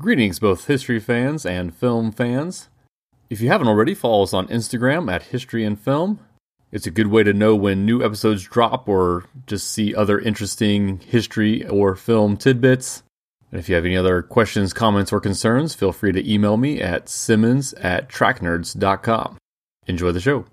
Greetings, both history fans and film fans. If you haven't already, follow us on Instagram at History and Film. It's a good way to know when new episodes drop or just see other interesting history or film tidbits. And if you have any other questions, comments, or concerns, feel free to email me at simmons at tracknerds.com. Enjoy the show.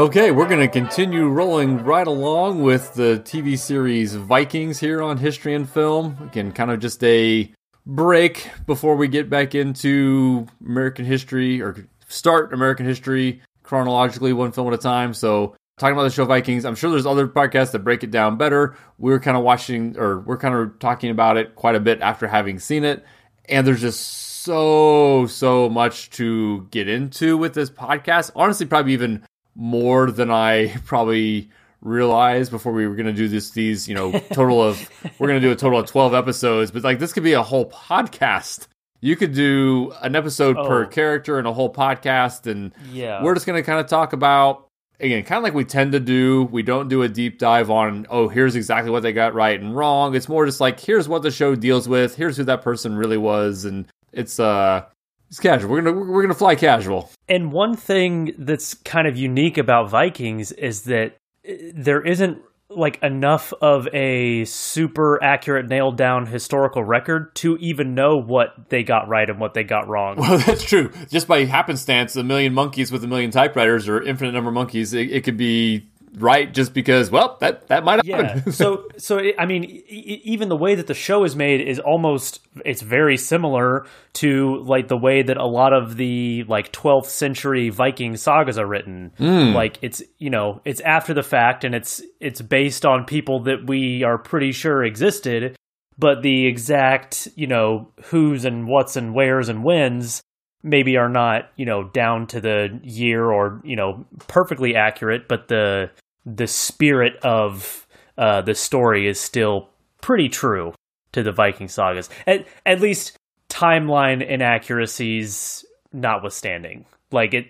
Okay, we're going to continue rolling right along with the TV series Vikings here on History and Film. Again, kind of just a break before we get back into American history or start American history chronologically, one film at a time. So, talking about the show Vikings, I'm sure there's other podcasts that break it down better. We're kind of watching or we're kind of talking about it quite a bit after having seen it. And there's just so, so much to get into with this podcast. Honestly, probably even more than I probably realized before we were going to do this these you know total of we're going to do a total of 12 episodes but like this could be a whole podcast. You could do an episode oh. per character and a whole podcast and yeah. we're just going to kind of talk about again kind of like we tend to do. We don't do a deep dive on oh here's exactly what they got right and wrong. It's more just like here's what the show deals with. Here's who that person really was. And it's uh it's casual. We're gonna we're gonna fly casual. And one thing that's kind of unique about Vikings is that uh, there isn't like enough of a super accurate nailed down historical record to even know what they got right and what they got wrong. Well, that's true. Just by happenstance, a million monkeys with a million typewriters or infinite number of monkeys, it, it could be right just because well that that might happen. Yeah. so so it, I mean e- even the way that the show is made is almost it's very similar to like the way that a lot of the like 12th century Viking sagas are written. Mm. Like it's you know it's after the fact and it's it's based on people that we are pretty sure existed but the exact you know who's and what's and where's and when's maybe are not you know down to the year or you know perfectly accurate but the the spirit of uh, the story is still pretty true to the viking sagas. At, at least timeline inaccuracies notwithstanding. Like it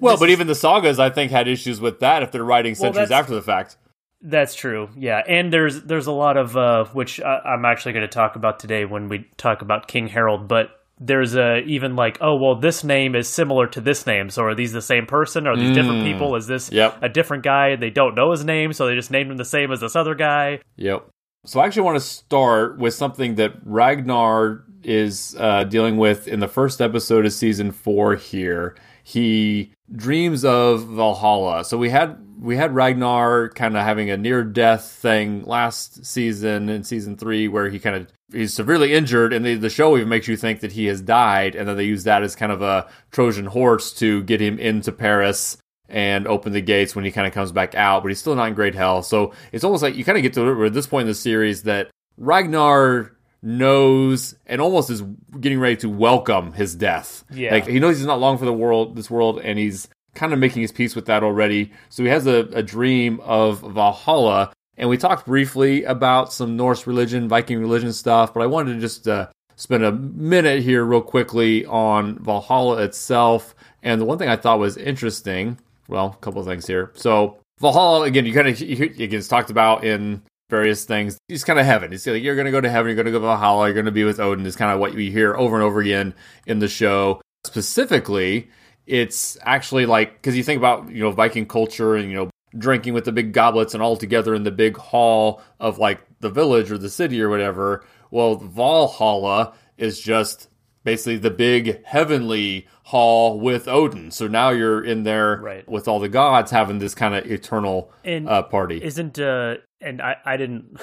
well but is, even the sagas i think had issues with that if they're writing centuries well, after the fact. That's true yeah. And there's there's a lot of uh, which I, i'm actually going to talk about today when we talk about king harold but there's a even like oh well this name is similar to this name. So are these the same person? Are these mm. different people? Is this yep. a different guy? They don't know his name so they just named him the same as this other guy. Yep. So i actually want to start with something that ragnar is uh, dealing with in the first episode of season four here. He dreams of valhalla. So we had we had Ragnar kind of having a near death thing last season in season three where he kind of he's severely injured, and the, the show even makes you think that he has died, and then they use that as kind of a Trojan horse to get him into Paris and open the gates when he kind of comes back out, but he's still not in great health. So it's almost like you kind of get to at this point in the series that Ragnar knows and almost is getting ready to welcome his death. Yeah. Like he knows he's not long for the world, this world, and he's kind of making his peace with that already. So he has a, a dream of Valhalla, and we talked briefly about some Norse religion, Viking religion stuff, but I wanted to just uh, spend a minute here, real quickly, on Valhalla itself. And the one thing I thought was interesting, well, a couple of things here. So, Valhalla, again, you kind of, again, it's talked about in various things. It's kind of heaven. It's like you're going to go to heaven, you're going to go to Valhalla, you're going to be with Odin, is kind of what you hear over and over again in the show. Specifically, it's actually like, because you think about, you know, Viking culture and, you know, drinking with the big goblets and all together in the big hall of like the village or the city or whatever. Well, Valhalla is just basically the big heavenly hall with Odin. So now you're in there right. with all the gods having this kind of eternal uh, party. Isn't uh and I I didn't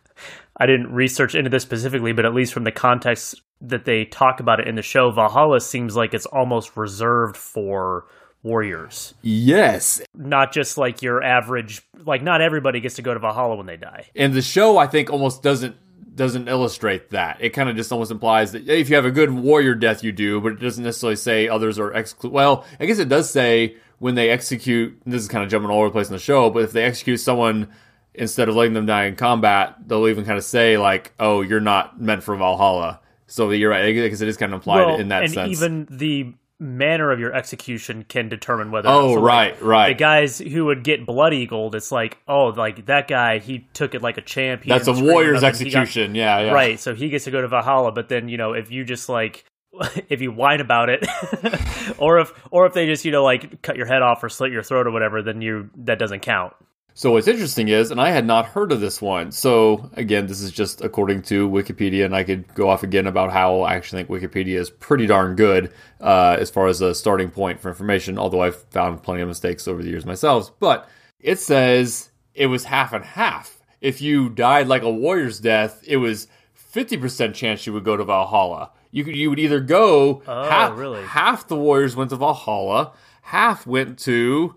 I didn't research into this specifically, but at least from the context that they talk about it in the show, Valhalla seems like it's almost reserved for warriors. Yes. Not just like your average like not everybody gets to go to Valhalla when they die. And the show I think almost doesn't doesn't illustrate that. It kind of just almost implies that if you have a good warrior death you do, but it doesn't necessarily say others are excluded. Well, I guess it does say when they execute this is kind of jumping all over the place in the show, but if they execute someone instead of letting them die in combat, they'll even kind of say like, "Oh, you're not meant for Valhalla." So you're right because it is kind of implied well, in that and sense. Even the manner of your execution can determine whether. Oh, so, like, right, right. The guys who would get blood eagled, it's like, oh, like that guy, he took it like a champ. That's a didn't scream or warrior's. He got- execution. yeah, yeah. Right, so he gets to go to Valhalla, but then you know if you just like if you whine about it, or if or if they just you know like cut your head off or slit your throat or whatever, then you that doesn't count. So what's interesting is, and I had not heard of this one. So again, this is just according to Wikipedia, and I could go off again about how I actually think Wikipedia is pretty darn good uh, as far as a starting point for information. Although I've found plenty of mistakes over the years myself, but it says it was half and half. If you died like a warrior's death, it was fifty percent chance you would go to Valhalla. You could you would either go Oh, half really? half the warriors went to Valhalla, half went to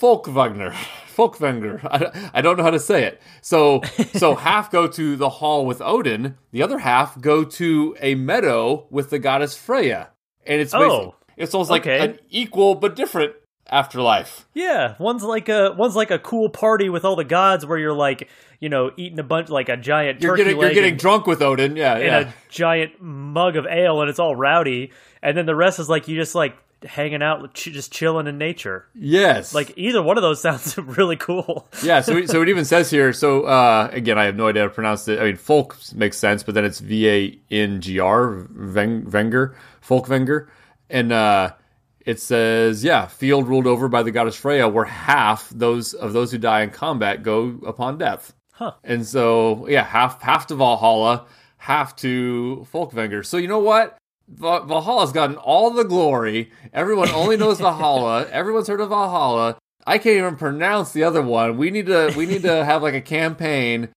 Folkvagner. Folkvagner. I, I don't know how to say it. So so half go to the hall with Odin, the other half go to a meadow with the goddess Freya. And it's Oh, it's almost like okay. an equal but different afterlife. Yeah, one's like a one's like a cool party with all the gods where you're like you know eating a bunch like a giant You're turkey getting you're getting and- drunk with Odin. Yeah, in yeah. a giant mug of ale and it's all rowdy, and then the rest is like you just like hanging out, just chilling in nature. yes. Like either one of those sounds really cool. yeah, so it- so it even says here. So uh, again, I have no idea how to pronounce it. I mean, folk makes sense, but then it's V A N G R Veng- Venger, Folkvenger, and uh, it says, yeah, field ruled over by the goddess Freya, where half those of those who die in combat go upon death. Huh. And so yeah, half half to Valhalla, half to Folkvenger. So you know what? Va- Valhalla's gotten all the glory. Everyone only knows Valhalla. Everyone's heard of Valhalla. I can't even pronounce the other one. We need to we need to have like a campaign.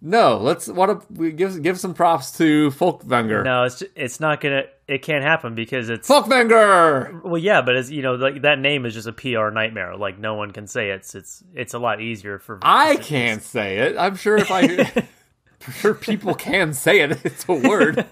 No, let's what we give give some props to Folkvanger. No, it's it's not gonna. It can't happen because it's Folkvanger. well, yeah, but it's you know like that name is just a PR nightmare. Like no one can say it. it's it's it's a lot easier for. I can't say it. I'm sure if I sure people can say it. It's a word.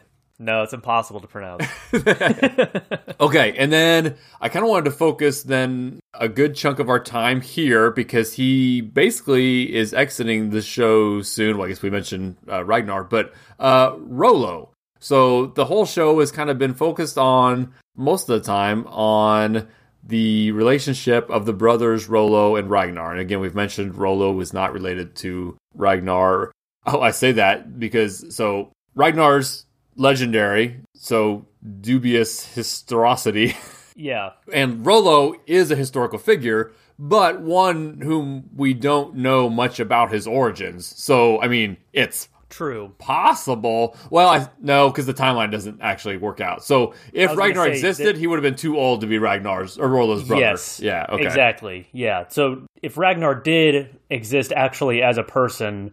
No, it's impossible to pronounce. Okay, and then I kind of wanted to focus then a good chunk of our time here because he basically is exiting the show soon. Well, I guess we mentioned uh, Ragnar, but uh, Rollo. So the whole show has kind of been focused on most of the time on the relationship of the brothers Rollo and Ragnar. And again, we've mentioned Rollo was not related to Ragnar. Oh, I say that because so Ragnar's legendary, so dubious historicity. yeah, and Rollo is a historical figure, but one whom we don't know much about his origins. So, I mean, it's true. possible. Well, I no, because the timeline doesn't actually work out. So, if Ragnar existed, that- he would have been too old to be Ragnar's or Rollo's brother. Yes. Yeah. Okay. Exactly. Yeah. So if Ragnar did exist actually as a person,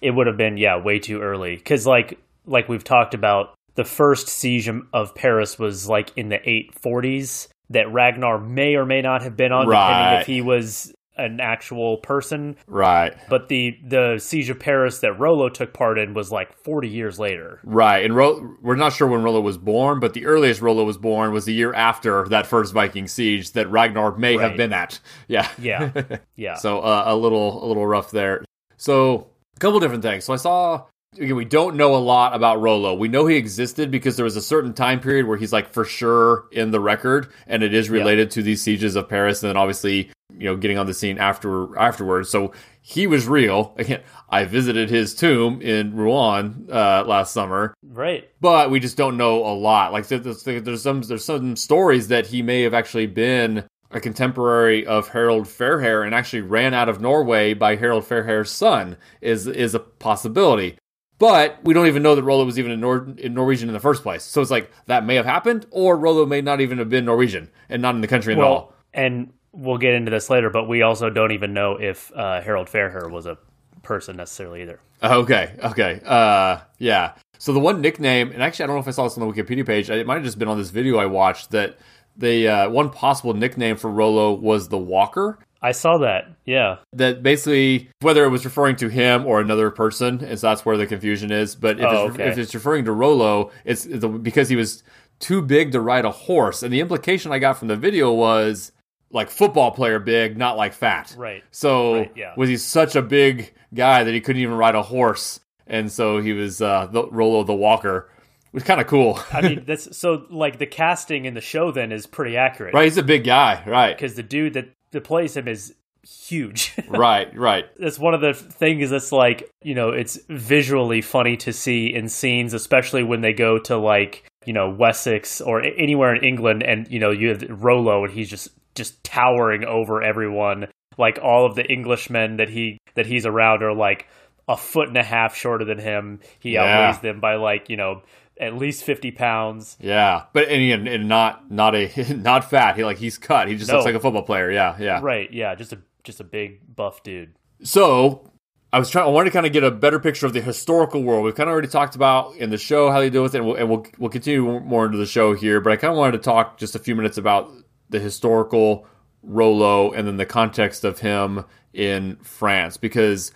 it would have been yeah way too early because like like we've talked about, the first siege of Paris was like in the 840s. That Ragnar may or may not have been on, Right. depending if he was an actual person. Right. But the the siege of Paris that Rollo took part in was like 40 years later. Right, and Ro- we're not sure when Rollo was born, but the earliest Rollo was born was the year after that first Viking siege that Ragnar may have been at. Yeah, Yeah. Yeah. so uh, a little a little rough there. So a couple different things. So I saw we don't know a lot about Rollo. We know he existed because there was a certain time period where he's like for sure in the record, and it is related to these sieges of Paris, and then obviously you know getting on the scene after afterwards. So he was real. Again, I visited his tomb in Rouen uh, last summer right. but we just don't know a lot. Like there's, there's some there's some stories that he may have actually been a contemporary of Harold Fairhair and actually ran out of Norway by Harold Fairhair's son is is a possibility. But we don't even know that Rollo was even in, Nor- in Norwegian in the first place. So it's like that may have happened, or Rollo may not even have been Norwegian and not in the country at all. and we'll get into this later, but we also don't even know if uh, Harold Fairhair was a person necessarily either. Okay, okay. Uh yeah. So the one nickname, and actually I don't know if I saw this on the Wikipedia page, it might have just been on this video I watched that the uh, one possible nickname for Rollo was the Walker. I saw that. Yeah. That basically, whether it was referring to him or another person, is so that's where the confusion is. But if, Oh, it's, okay. if it's referring to Rollo, it's, it's because he was too big to ride a horse. And the implication I got from the video was like football player big, not like fat. Right. So Right, yeah. was he such a big guy that he couldn't even ride a horse, and so he was uh, the Rollo the Walker, was kind of cool. I mean, that's so like the casting in the show then is pretty accurate, right, he's a big guy, right? Because the dude that plays him is huge. right, right. That's one of the things that's like, you know, it's visually funny to see in scenes, especially when they go to like, you know, Wessex or anywhere in England and, you know, you have Rollo and he's just just towering over everyone. Like all of the Englishmen that he that he's around are like a foot and a half shorter than him. He Yeah. outweighs them by like, you know, at least 50 pounds. Yeah, but and, and, not not a not fat. He like he's cut. He just No. looks like a football player. Yeah, yeah. Right, yeah, just a just a big buff dude. So I was trying. I wanted to kind of get a better picture of the historical world. We've kind of already talked about in the show how they deal with it, and we'll and we'll, we'll continue more into the show here. But I kind of wanted to talk just a few minutes about the historical Rollo and then the context of him in France because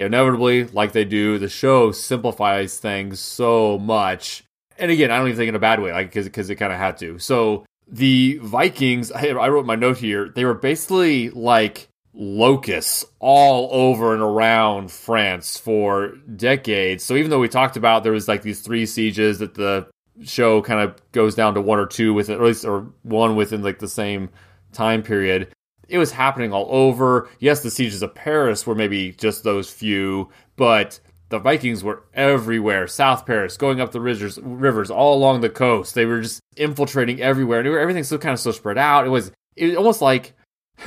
inevitably, like they do, the show simplifies things so much. And again, I don't even think in a bad way, like because it kind of had to. So the Vikings, I, I wrote my note here. They were basically like locusts all over and around France for decades. So even though we talked about there was like these three sieges that the show kind of goes down to one or two with at least or one within like the same time period. It was happening all over. Yes, the sieges of Paris were maybe just those few, but the Vikings were everywhere. South Paris, going up the rivers, rivers all along the coast. They were just infiltrating everywhere, and everything's so kind of so spread out. It was it was almost like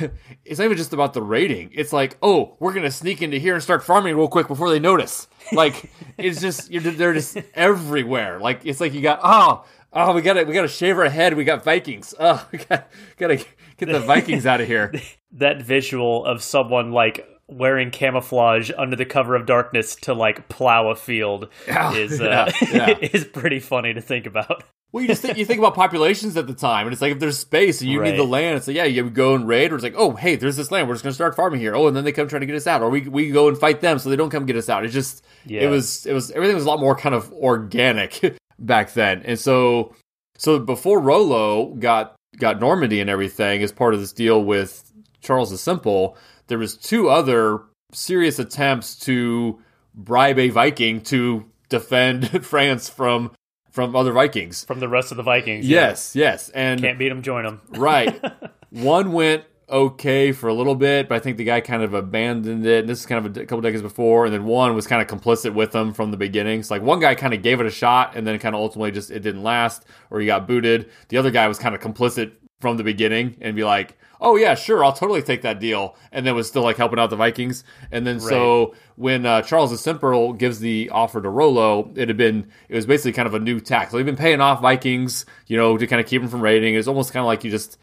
it's not even just about the raiding. It's like, oh, we're gonna sneak into here and start farming real quick before they notice. Like it's just they're just everywhere. Like it's like you got oh oh we gotta we gotta shave our head. We got Vikings. Oh we got gotta get the Vikings out of here. that visual of someone like wearing camouflage under the cover of darkness to like plow a field is uh, yeah, yeah. is pretty funny to think about. Well, you just think you think about populations at the time, and it's like if there's space and you Right. need the land, it's like yeah, you go and raid, or it's like oh hey, there's this land, we're just gonna start farming here. Oh, and then they come trying to get us out, or we we go and fight them so they don't come get us out. It's just Yeah. it was it was everything was a lot more kind of organic back then, and so so before Rollo got got Normandy and everything as part of this deal with Charles the Simple, there was two other serious attempts to bribe a Viking to defend France from from other Vikings. From the rest of the Vikings, Yes, yes, and can't beat them, join them. right. One went okay for a little bit, but I think the guy kind of abandoned it. And this is kind of a, couple decades before, and then one was kind of complicit with them from the beginning. So like one guy kind of gave it a shot, and then kind of ultimately just it didn't last, or he got booted. The other guy was kind of complicit from the beginning and be like, "Oh yeah, sure, I'll totally take that deal," and then was still like helping out the Vikings. And then so when uh, Charles the Simple gives the offer to Rollo, it had been it was basically kind of a new tax. So they've been paying off Vikings, you know, to kind of keep them from raiding. It's almost kind of like you just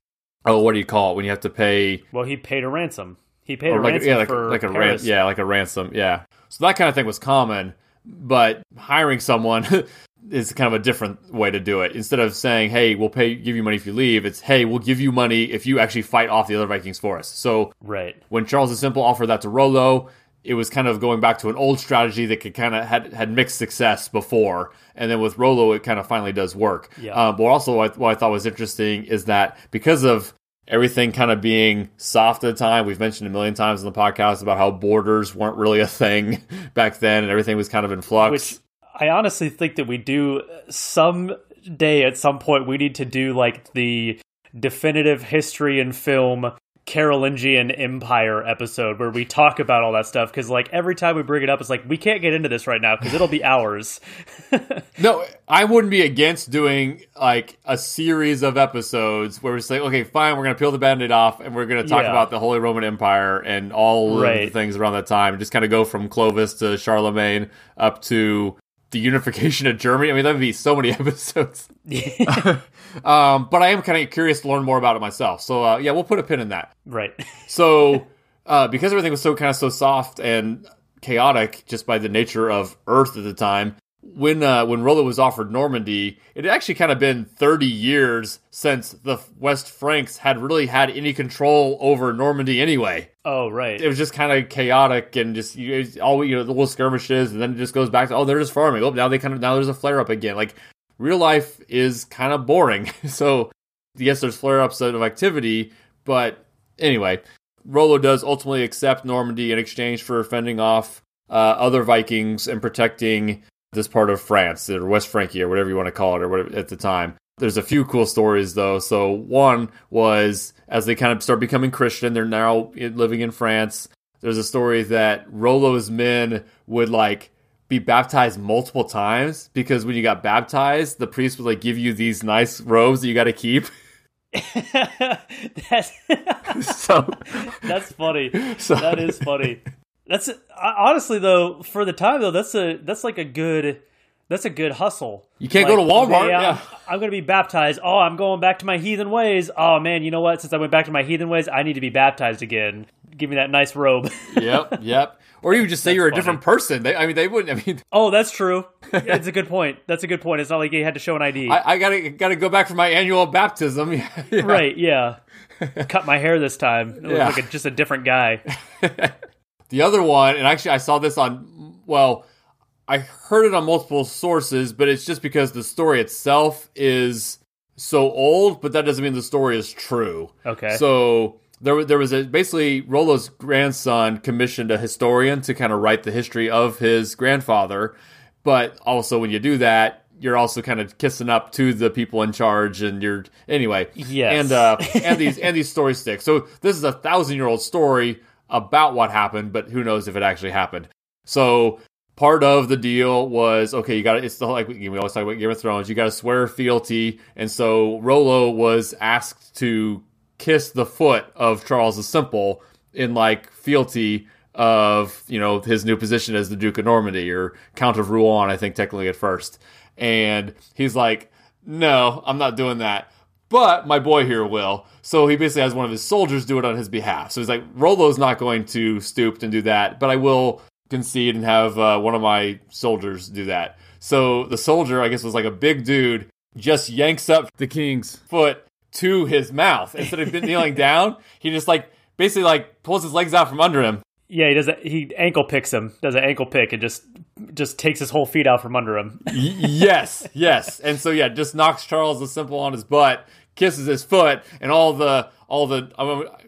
oh, what do you call it when you have to pay Well, he paid a ransom. He paid oh, a like ransom yeah, like, for like a ran- yeah, like a ransom, yeah. So that kind of thing was common, but hiring someone is kind of a different way to do it. Instead of saying, "Hey, we'll pay give you money if you leave," it's, "Hey, we'll give you money if you actually fight off the other Vikings for us." So Right. when Charles the Simple offered that to Rollo, it was kind of going back to an old strategy that could kind of had had mixed success before, and then with Rollo, it kind of finally does work. Yeah. Um, but also, what, what I thought was interesting is that because of everything kind of being soft at the time, we've mentioned a million times in the podcast about how borders weren't really a thing back then, and everything was kind of in flux. Which I honestly think that we do some day at some point we need to do like the definitive history and film Carolingian Empire episode where we talk about all that stuff because like every time we bring it up it's like we can't get into this right now because it'll be hours. No, I wouldn't be against doing like a series of episodes where we say, okay, fine, we're going to peel the band-aid off and we're going to talk Yeah. about the Holy Roman Empire and all of the things around that time. Just kind of go from Clovis to Charlemagne up to the unification of Germany. I mean, that would be so many episodes. um, but I am kind of curious to learn more about it myself. So uh, yeah, we'll put a pin in that. right. So, uh, because everything was so kind of so soft and chaotic, just by the nature of Earth at the time, when uh, when Rollo was offered Normandy, it had actually kind of been thirty years since the West Franks had really had any control over Normandy anyway. Oh right. It was just kind of chaotic and just you know, all you know the little skirmishes, and then it just goes back to oh they're just farming. Oh now they kind of now there's a flare up again. Like real life is kind of boring. so yes, there's flare ups of activity, but anyway, Rollo does ultimately accept Normandy in exchange for fending off uh, other Vikings and protecting this part of France or West Francia or whatever you want to call it or whatever at the time. There's a few cool stories though. So one was as they kind of start becoming Christian, they're now living in France. There's a story that Rollo's men would like be baptized multiple times because when you got baptized, the priest would like give you these nice robes that you got to keep. that's so that's funny. So, that is funny. That's honestly though for the time though that's a that's like a good that's a good hustle. You can't like, go to Walmart. Okay, yeah. I'm, I'm going to be baptized. Oh, I'm going back to my heathen ways. Oh man, you know what? Since I went back to my heathen ways, I need to be baptized again. Give me that nice robe. yep, yep. Or you just say you're a funny. different person. They, I mean, they wouldn't. I mean, oh, that's true. It's a good point. That's a good point. It's not like you had to show an ID. I, I gotta gotta go back for my annual baptism. yeah. Right? Yeah. Cut my hair this time. It yeah. like a, just a different guy. The other one, and actually, I saw this on. Well, I heard it on multiple sources, but it's just because the story itself is so old, but that doesn't mean the story is true. Okay. So there, there was a basically Rollo's grandson commissioned a historian to kind of write the history of his grandfather, but also when you do that, you're also kind of kissing up to the people in charge, and you're anyway. Yes. And uh, and these and these stories stick. So this is a thousand year old story about what happened, but who knows if it actually happened. So part of the deal was okay. You got to. It's the like we always talk about Game of Thrones. You got to swear fealty, and so Rollo was asked to kiss the foot of Charles the Simple in like fealty of you know his new position as the Duke of Normandy or Count of Rouen, I think technically at first. And he's like, "No, I'm not doing that." But my boy here will. So he basically has one of his soldiers do it on his behalf. So he's like, Rollo's not going to stoop and do that, but I will concede and have uh, one of my soldiers do that. So the soldier, I guess, was like a big dude, just yanks up the king's foot to his mouth instead of kneeling down. He just like basically like pulls his legs out from under him. Yeah, he does. A, he ankle picks him. Does an ankle pick and just just takes his whole feet out from under him. yes, yes. And so yeah, just knocks Charles the Simple on his butt, kisses his foot, and all the all the I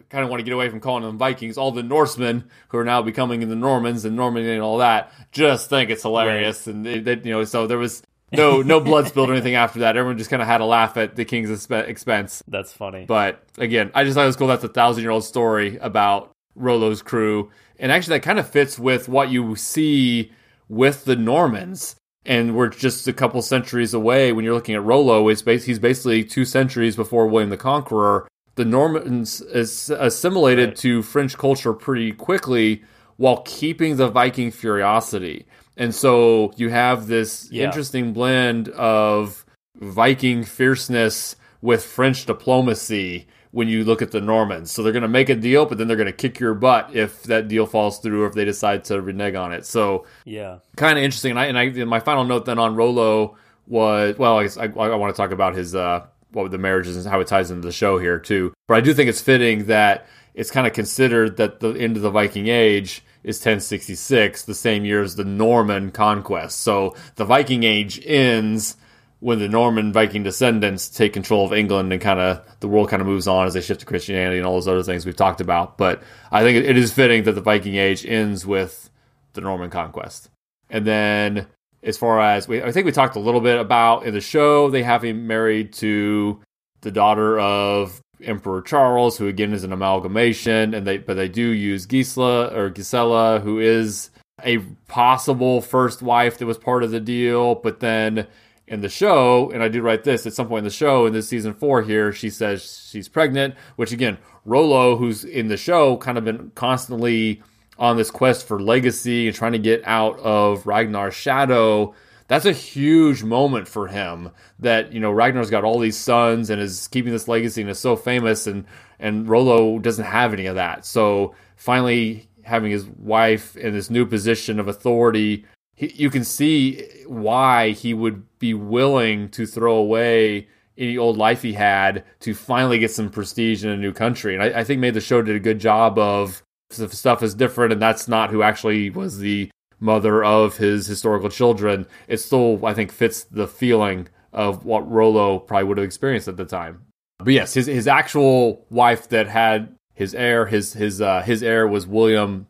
kind of want to get away from calling them Vikings. All the Norsemen who are now becoming the Normans and Normandy and all that just think it's hilarious, right. and they, they, you know, so there was no no blood spilled or anything after that. Everyone just kind of had a laugh at the king's expense. That's funny. But again, I just thought it was cool. That's a thousand year old story about Rollo's crew, and actually that kind of fits with what you see with the Normans. And we're just a couple centuries away when you're looking at Rollo. It's bas- he's basically two centuries before William the Conqueror. The Normans is assimilated right. to French culture pretty quickly while keeping the Viking curiosity. And so you have this yeah. interesting blend of Viking fierceness with French diplomacy when you look at the Normans. So they're going to make a deal, but then they're going to kick your butt if that deal falls through or if they decide to renege on it. So yeah, kind of interesting. And I, and I, my final note then on Rollo was well, I I, I want to talk about his uh, what the marriages and how it ties into the show here too. But I do think it's fitting that it's kind of considered that the end of the Viking Age is 1066, the same year as the Norman conquest. So the Viking Age ends when the Norman Viking descendants take control of England and kind of the world kind of moves on as they shift to Christianity and all those other things we've talked about. But I think it is fitting that the Viking Age ends with the Norman conquest. And then as far as we, I think we talked a little bit about in the show, they have him married to the daughter of Emperor Charles, who again is an amalgamation, and they but they do use Gisela or Gisela, who is a possible first wife that was part of the deal, but then in the show, and I do write this at some point in the show in this season four here, she says she's pregnant, which again, Rollo, who's in the show, kind of been constantly on this quest for legacy and trying to get out of Ragnar's shadow that's a huge moment for him that you know Ragnar's got all these sons and is keeping this legacy and is so famous and and Rollo doesn't have any of that. So finally having his wife in this new position of authority, he, you can see why he would be willing to throw away any old life he had to finally get some prestige in a new country. And I, I think maybe the show did a good job of stuff is different and that's not who actually was the mother of his historical children, it still, I think, fits the feeling of what Rollo probably would have experienced at the time. But yes, his his actual wife that had his heir, his his uh, his heir was William,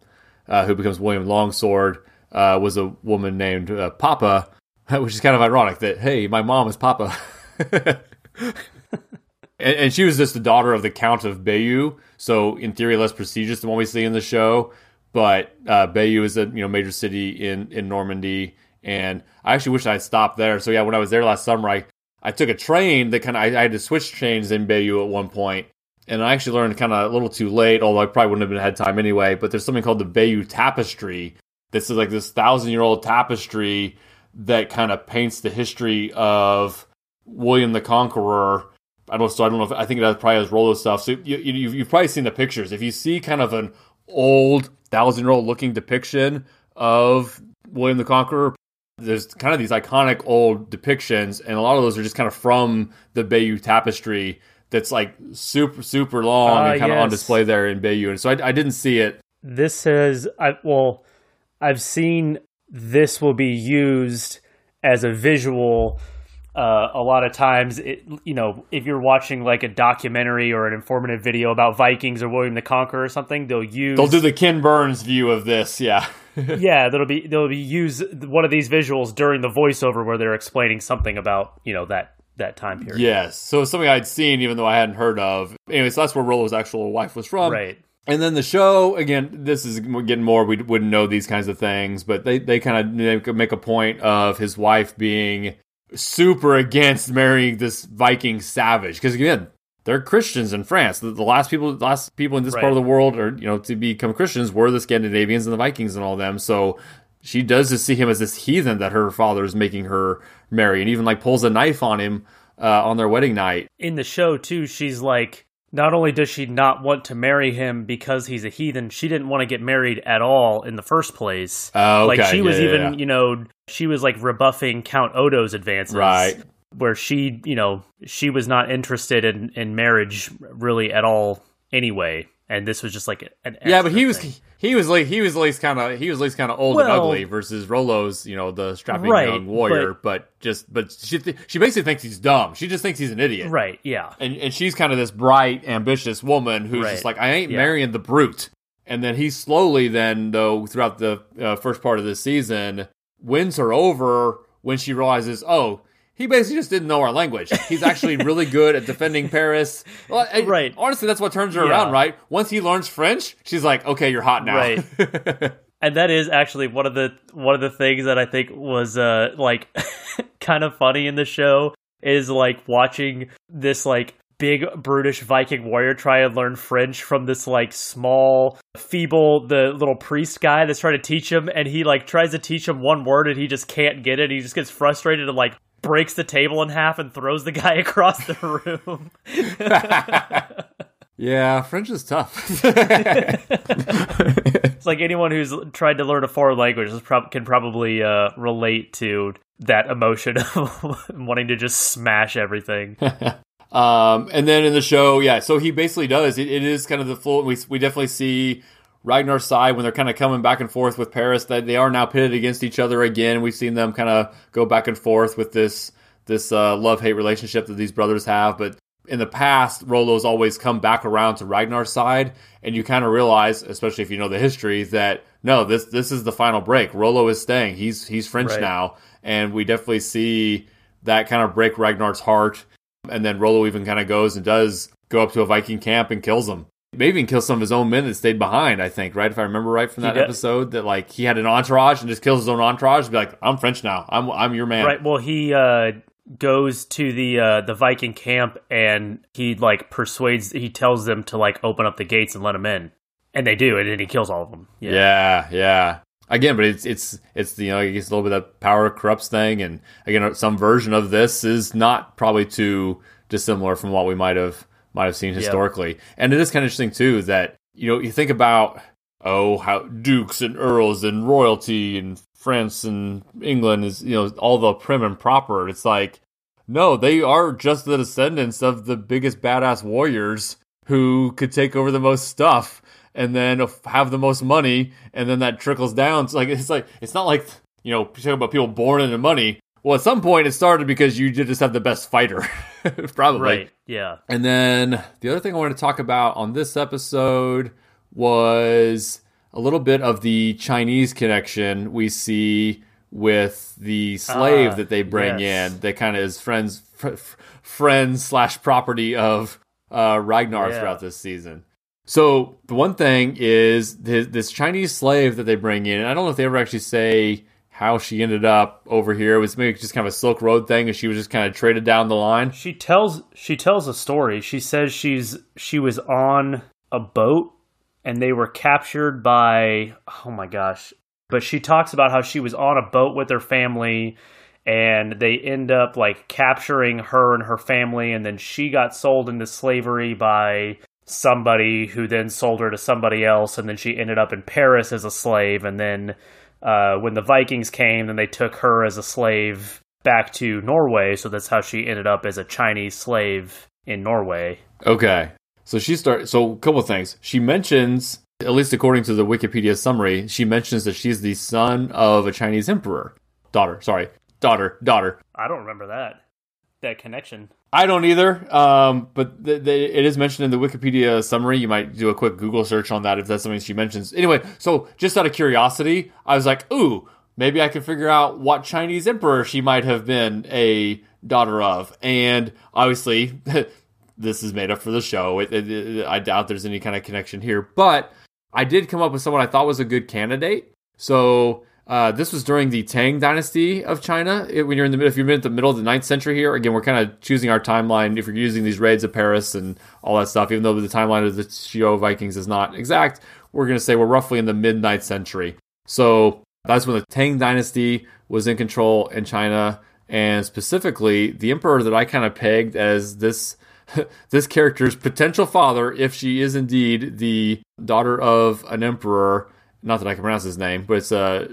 uh, who becomes William Longsword, uh, was a woman named uh, Papa, which is kind of ironic that hey, my mom is Papa. and, and, she was just the daughter of the Count of Bayeux, so in theory less prestigious than what we see in the show. But uh, Bayeux is a you know major city in in Normandy, and I actually wish I had stopped there. So yeah, when I was there last summer, I I took a train that kind of I, I, had to switch trains in Bayeux at one point, and I actually learned kind of a little too late, although I probably wouldn't have been had time anyway. But there's something called the Bayeux Tapestry. This is like this thousand year old tapestry that kind of paints the history of William the Conqueror. I don't. So I don't know if I think it probably has Rollo stuff. So you, you, you've probably seen the pictures. If you see kind of an old thousand year old looking depiction of William the Conqueror, there's kind of these iconic old depictions, and a lot of those are just kind of from the Bayeux Tapestry. That's like super super long uh, and kind yes. of on display there in Bayeux, and so I, I didn't see it. This has I well, I've seen this will be used as a visual uh, a lot of times, it, you know, if you're watching like a documentary or an informative video about Vikings or William the Conqueror or something, they'll use they'll do the Ken Burns view of this, yeah, yeah. That'll be they'll be use one of these visuals during the voiceover where they're explaining something about you know that that time period. Yes, so it's something I'd seen even though I hadn't heard of. Anyways, so that's where Rollo's actual wife was from, right? And then the show again. This is getting more. We wouldn't know these kinds of things, but they they kind of make a point of his wife being super against marrying this Viking savage because again, they're Christians in France. The, the, last people, the last people in this right. part of the world, are you know, to become Christians were the Scandinavians and the Vikings and all them. So she does just see him as this heathen that her father is making her marry, and even like pulls a knife on him uh, on their wedding night. In the show too, she's like, not only does she not want to marry him because he's a heathen, she didn't want to get married at all in the first place. Oh, okay. Like she yeah, was yeah, even, yeah. you know, she was like rebuffing Count Odo's advances. Right. Where she, you know, she was not interested in, in marriage really at all anyway. And this was just like an Yeah, but he was thing. he was like he was at least kind of he was at least kind of old well, and ugly versus Rollo's you know the strapping right, young warrior. But, but, just but she she basically thinks he's dumb. She just thinks he's an idiot. Right. Yeah. And and she's kind of this bright, ambitious woman who's right. just like I ain't yeah. marrying the brute. And then he slowly then though throughout the uh, first part of the season wins her over when she realizes oh he basically just didn't know our language. He's actually really good at defending Paris. Well, right. Honestly, that's what turns her yeah. around, right? Once he learns French, she's like, okay, you're hot now. Right. and that is actually one of the one of the things that I think was uh like kind of funny in the show is like watching this like big brutish Viking warrior try and learn French from this like small, feeble, the little priest guy that's trying to teach him, and he like tries to teach him one word and he just can't get it. He just gets frustrated and like breaks the table in half and throws the guy across the room. yeah, French is tough. it's like anyone who's tried to learn a foreign language can probably uh, relate to that emotion of wanting to just smash everything. Um, and then in the show, yeah, so he basically does. it, it is kind of the full. We we definitely see Ragnar's side when they're kind of coming back and forth with Paris. That they are now pitted against each other again. We've seen them kind of go back and forth with this this uh, love hate relationship that these brothers have. But in the past, Rollo's always come back around to Ragnar's side, and you kind of realize, especially if you know the history, that no, this this is the final break. Rollo is staying. He's he's French right. now, and we definitely see that kind of break Ragnar's heart. And then Rollo even kind of goes and does go up to a Viking camp and kills them maybe even kill some of his own men that stayed behind. I think, right? If I remember right from that episode, that like he had an entourage and just kills his own entourage. Be like, I'm French now. I'm I'm your man. Right. Well, he uh, goes to the uh, the Viking camp and he like persuades. He tells them to like open up the gates and let him in, and they do, and then he kills all of them. Yeah. Yeah. yeah. Again, but it's it's it's you know I guess a little bit of power corrupts thing, and again, some version of this is not probably too dissimilar from what we might have might have seen historically. Yep. And it is kind of interesting too that you know you think about oh how dukes and earls and royalty and France and England is you know all the prim and proper. It's like no, they are just the descendants of the biggest badass warriors who could take over the most stuff and then have the most money and then that trickles down. It's like it's like it's not like you know talking about people born into money. Well, at some point it started because you just have the best fighter, probably. Right. Yeah. And then the other thing I wanted to talk about on this episode was a little bit of the Chinese connection we see with the slave Ah, that they bring yes. in that kind of is friends fr- slash property of uh, Ragnar Yeah. throughout this season. So the one thing is this, this Chinese slave that they bring in. I don't know if they ever actually say how she ended up over here. It was maybe just kind of a Silk Road thing, and she was just kind of traded down the line. She tells she tells a story. She says she's she was on a boat and they were captured by oh my gosh. But she talks about how she was on a boat with her family and they end up like capturing her and her family and then she got sold into slavery by somebody who then sold her to somebody else and then she ended up in Paris as a slave and then uh, when the Vikings came then they took her as a slave back to Norway so that's how she ended up as a Chinese slave in Norway. Okay. So she start. So a couple of things. She mentions, at least according to the Wikipedia summary, she mentions that she's the son of a Chinese emperor. Daughter. Sorry. Daughter. Daughter. I don't remember that that connection. I don't either. Um, but it is mentioned in the Wikipedia summary. You might do a quick Google search on that if that's something she mentions. Anyway, so just out of curiosity, I was like, ooh, maybe I can figure out what Chinese emperor she might have been a daughter of. And obviously, this is made up for the show. It, it, it- I doubt there's any kind of connection here. But I did come up with someone I thought was a good candidate. So uh, this was during the Tang Dynasty of China. It- when you're in the if you're in the middle of the 9th century here, again, we're kind of choosing our timeline. If you're using these raids of Paris and all that stuff, even though the timeline of the Shio Vikings is not exact, we're going to say we're roughly in the mid 9th century. So that's when the Tang Dynasty was in control in China, and specifically the emperor that I kind of pegged as this this character's potential father, if she is indeed the daughter of an emperor. Not that I can pronounce his name, but it's uh,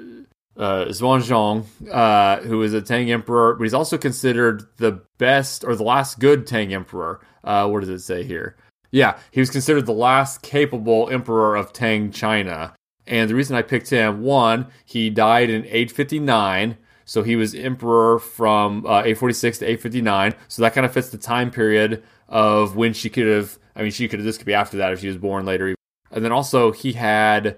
uh, Xuanzong, uh, who is a Tang emperor, but he's also considered the best or the last good Tang emperor. Uh, what does it say here? Yeah, he was considered the last capable emperor of Tang China. And the reason I picked him, one, he died in 859, so he was emperor from uh, 846 to 859. So that kind of fits the time period of when she could have. I mean, she could have. This could be after that if she was born later. And then also he had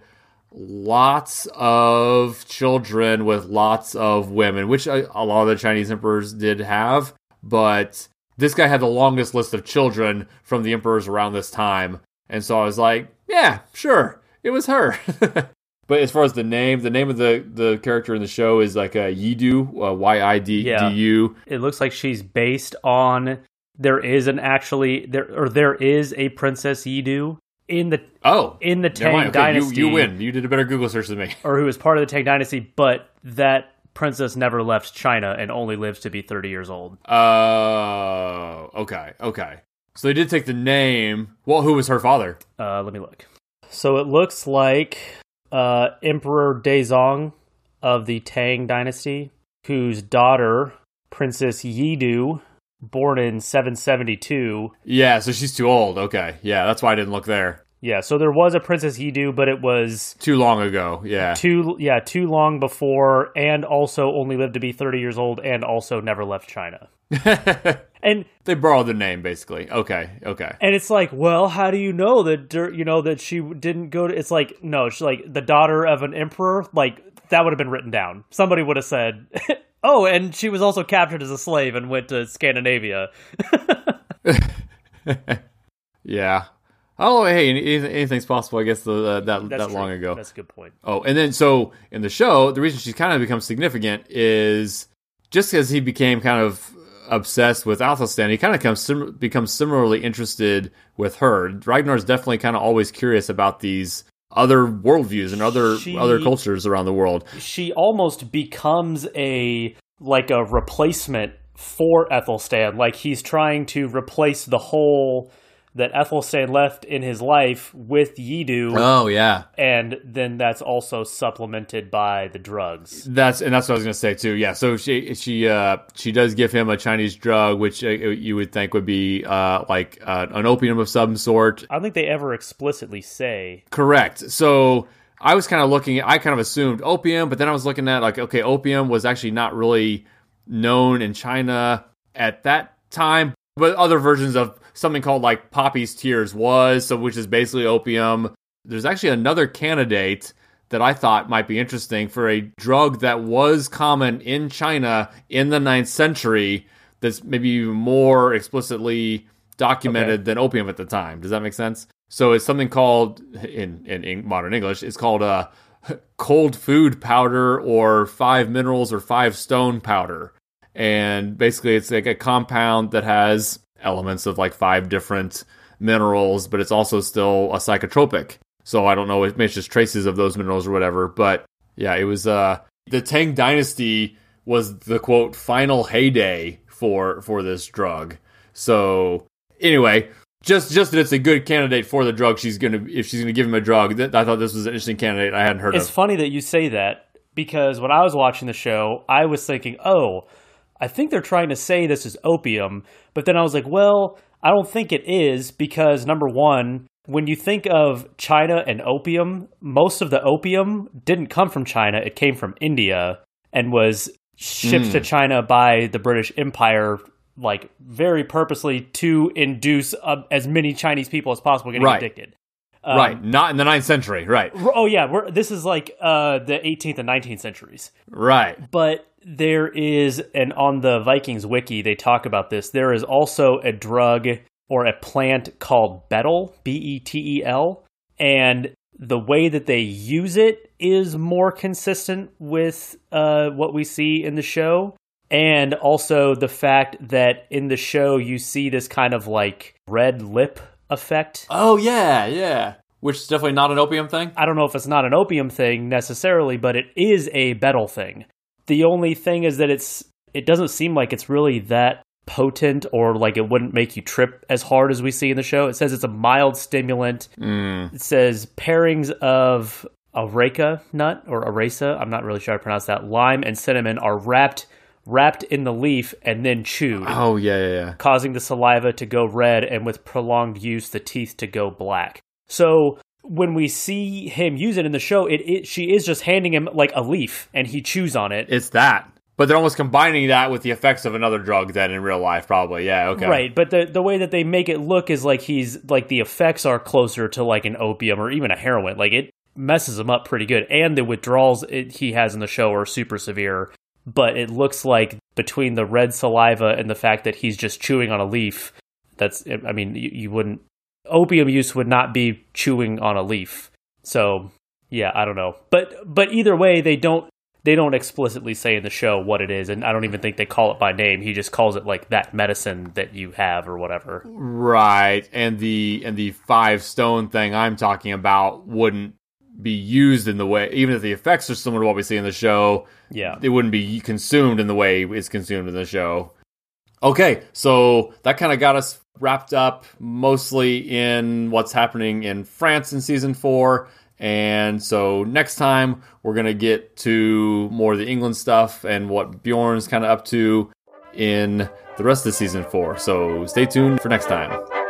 lots of children with lots of women, which a, a lot of the Chinese emperors did have. But this guy had the longest list of children from the emperors around this time. And so I was like, yeah, sure, it was her. but as far as the name, the name of the, the character in the show is like a Yidu, uh, Y I D D U. It looks like she's based on there is an actually there or there is a Princess Yidu in the Oh, in the Tang. Okay, dynasty you win. You did a better Google search than me. or who was part of the Tang dynasty, but that princess never left China and only lives to be 30 years old. Oh, okay, okay. So they did take the name. Well, who was her father? Uh, let me look. So it looks like uh, Emperor Daizong of the Tang dynasty, whose daughter, Princess Yidu, born in 772. Yeah, so she's too old. Okay, yeah, that's why I didn't look there. Yeah, so there was a Princess Yidu, but it was Too long ago. Yeah. too yeah too long before, and also only lived to be 30 years old, and also never left China. And they borrowed the name basically. Okay, okay. And it's like, well, how do you know that you know that she didn't go to? It's like, no, she's like the daughter of an emperor. Like that would have been written down. Somebody would have said, "Oh, and she was also captured as a slave and went to Scandinavia." Yeah. Oh, hey, anything, anything's possible. I guess the, uh, that That's that long ago. That's a good point. Oh, and then so in the show, the reason she's kind of become significant is just because he became kind of obsessed with Athelstan, he kind of comes sim- becomes similarly interested with her. Ragnar's definitely kind of always curious about these other worldviews and other She- other cultures around the world. She almost becomes a like a replacement for Ethelstan. Like he's trying to replace the hole that Ethelstan left in his life with Yidu. Oh yeah, and then that's also supplemented by the drugs. That's and that's what I was gonna say too. Yeah, so she she uh she does give him a Chinese drug, which uh, you would think would be uh like uh, an opium of some sort. I don't think they ever explicitly say. Correct. So I was kind of looking. I kind of assumed opium, but then I was looking at like okay, opium was actually not really known in China at that time, but other versions of something called like Poppy's Tears was, so which is basically opium. There's actually another candidate that I thought might be interesting for a drug that was common in China in the 9th century that's maybe even more explicitly documented okay. than opium at the time. Does that make sense? So it's something called in in modern English, it's called a cold food powder or five minerals or five stone powder. And basically it's like a compound that has elements of like five different minerals, but it's also still a psychotropic. So I don't know, it it's just traces of those minerals or whatever. But yeah, it was uh the Tang dynasty was the quote final heyday for for this drug. So anyway, just just that it's a good candidate for the drug she's gonna if she's gonna give him a drug. That, I thought this was an interesting candidate I hadn't heard it's of. It's funny that you say that because when I was watching the show, I was thinking, oh, I think they're trying to say this is opium, but then I was like, well, I don't think it is because number one, when you think of China and opium, most of the opium didn't come from China; it came from India and was shipped mm. to China by the British Empire like very purposely to induce uh, as many Chinese people as possible getting right. addicted. Um, right, not in the 9th century, right? Oh yeah, we're, this is like uh, the 18th and 19th centuries, right? But there is, and on the Vikings wiki they talk about this. There is also a drug or a plant called betel, B E T E L, and the way that they use it is more consistent with uh, what we see in the show and also the fact that in the show you see this kind of like red lip effect. Oh yeah, yeah. Which is definitely not an opium thing. I don't know if it's not an opium thing necessarily, but it is a betel thing. The only thing is that it's it doesn't seem like it's really that potent or like it wouldn't make you trip as hard as we see in the show. It says it's a mild stimulant. Mm. It says pairings of areca nut or areca, I'm not really sure how to pronounce that, lime and cinnamon are wrapped wrapped in the leaf and then chewed. Oh, yeah, yeah, yeah. Causing the saliva to go red and with prolonged use, the teeth to go black. So when we see him use it in the show, it, it she is just handing him like a leaf and he chews on it. It's that. But they're almost combining that with the effects of another drug then in real life, probably. Yeah, okay. Right, but the the way that they make it look is like he's like the effects are closer to like an opium or even a heroin. Like it messes him up pretty good, and the withdrawals it, he has in the show are super severe but it looks like between the red saliva and the fact that he's just chewing on a leaf, that's, I mean, you, you wouldn't, opium use would not be chewing on a leaf. So, yeah, I don't know. But, but either way, they don't, they don't explicitly say in the show what it is, and I don't even think they call it by name. He just calls it like that medicine that you have or whatever. Right. And the and the five stone thing I'm talking about wouldn't be used in the way, even if the effects are similar to what we see in the show. Yeah, it wouldn't be consumed in the way it's consumed in the show. Okay, so that kind of got us wrapped up mostly in what's happening in France in season four. And so next time we're going to get to more of the England stuff and what Bjorn's kind of up to in the rest of season four. So stay tuned for next time.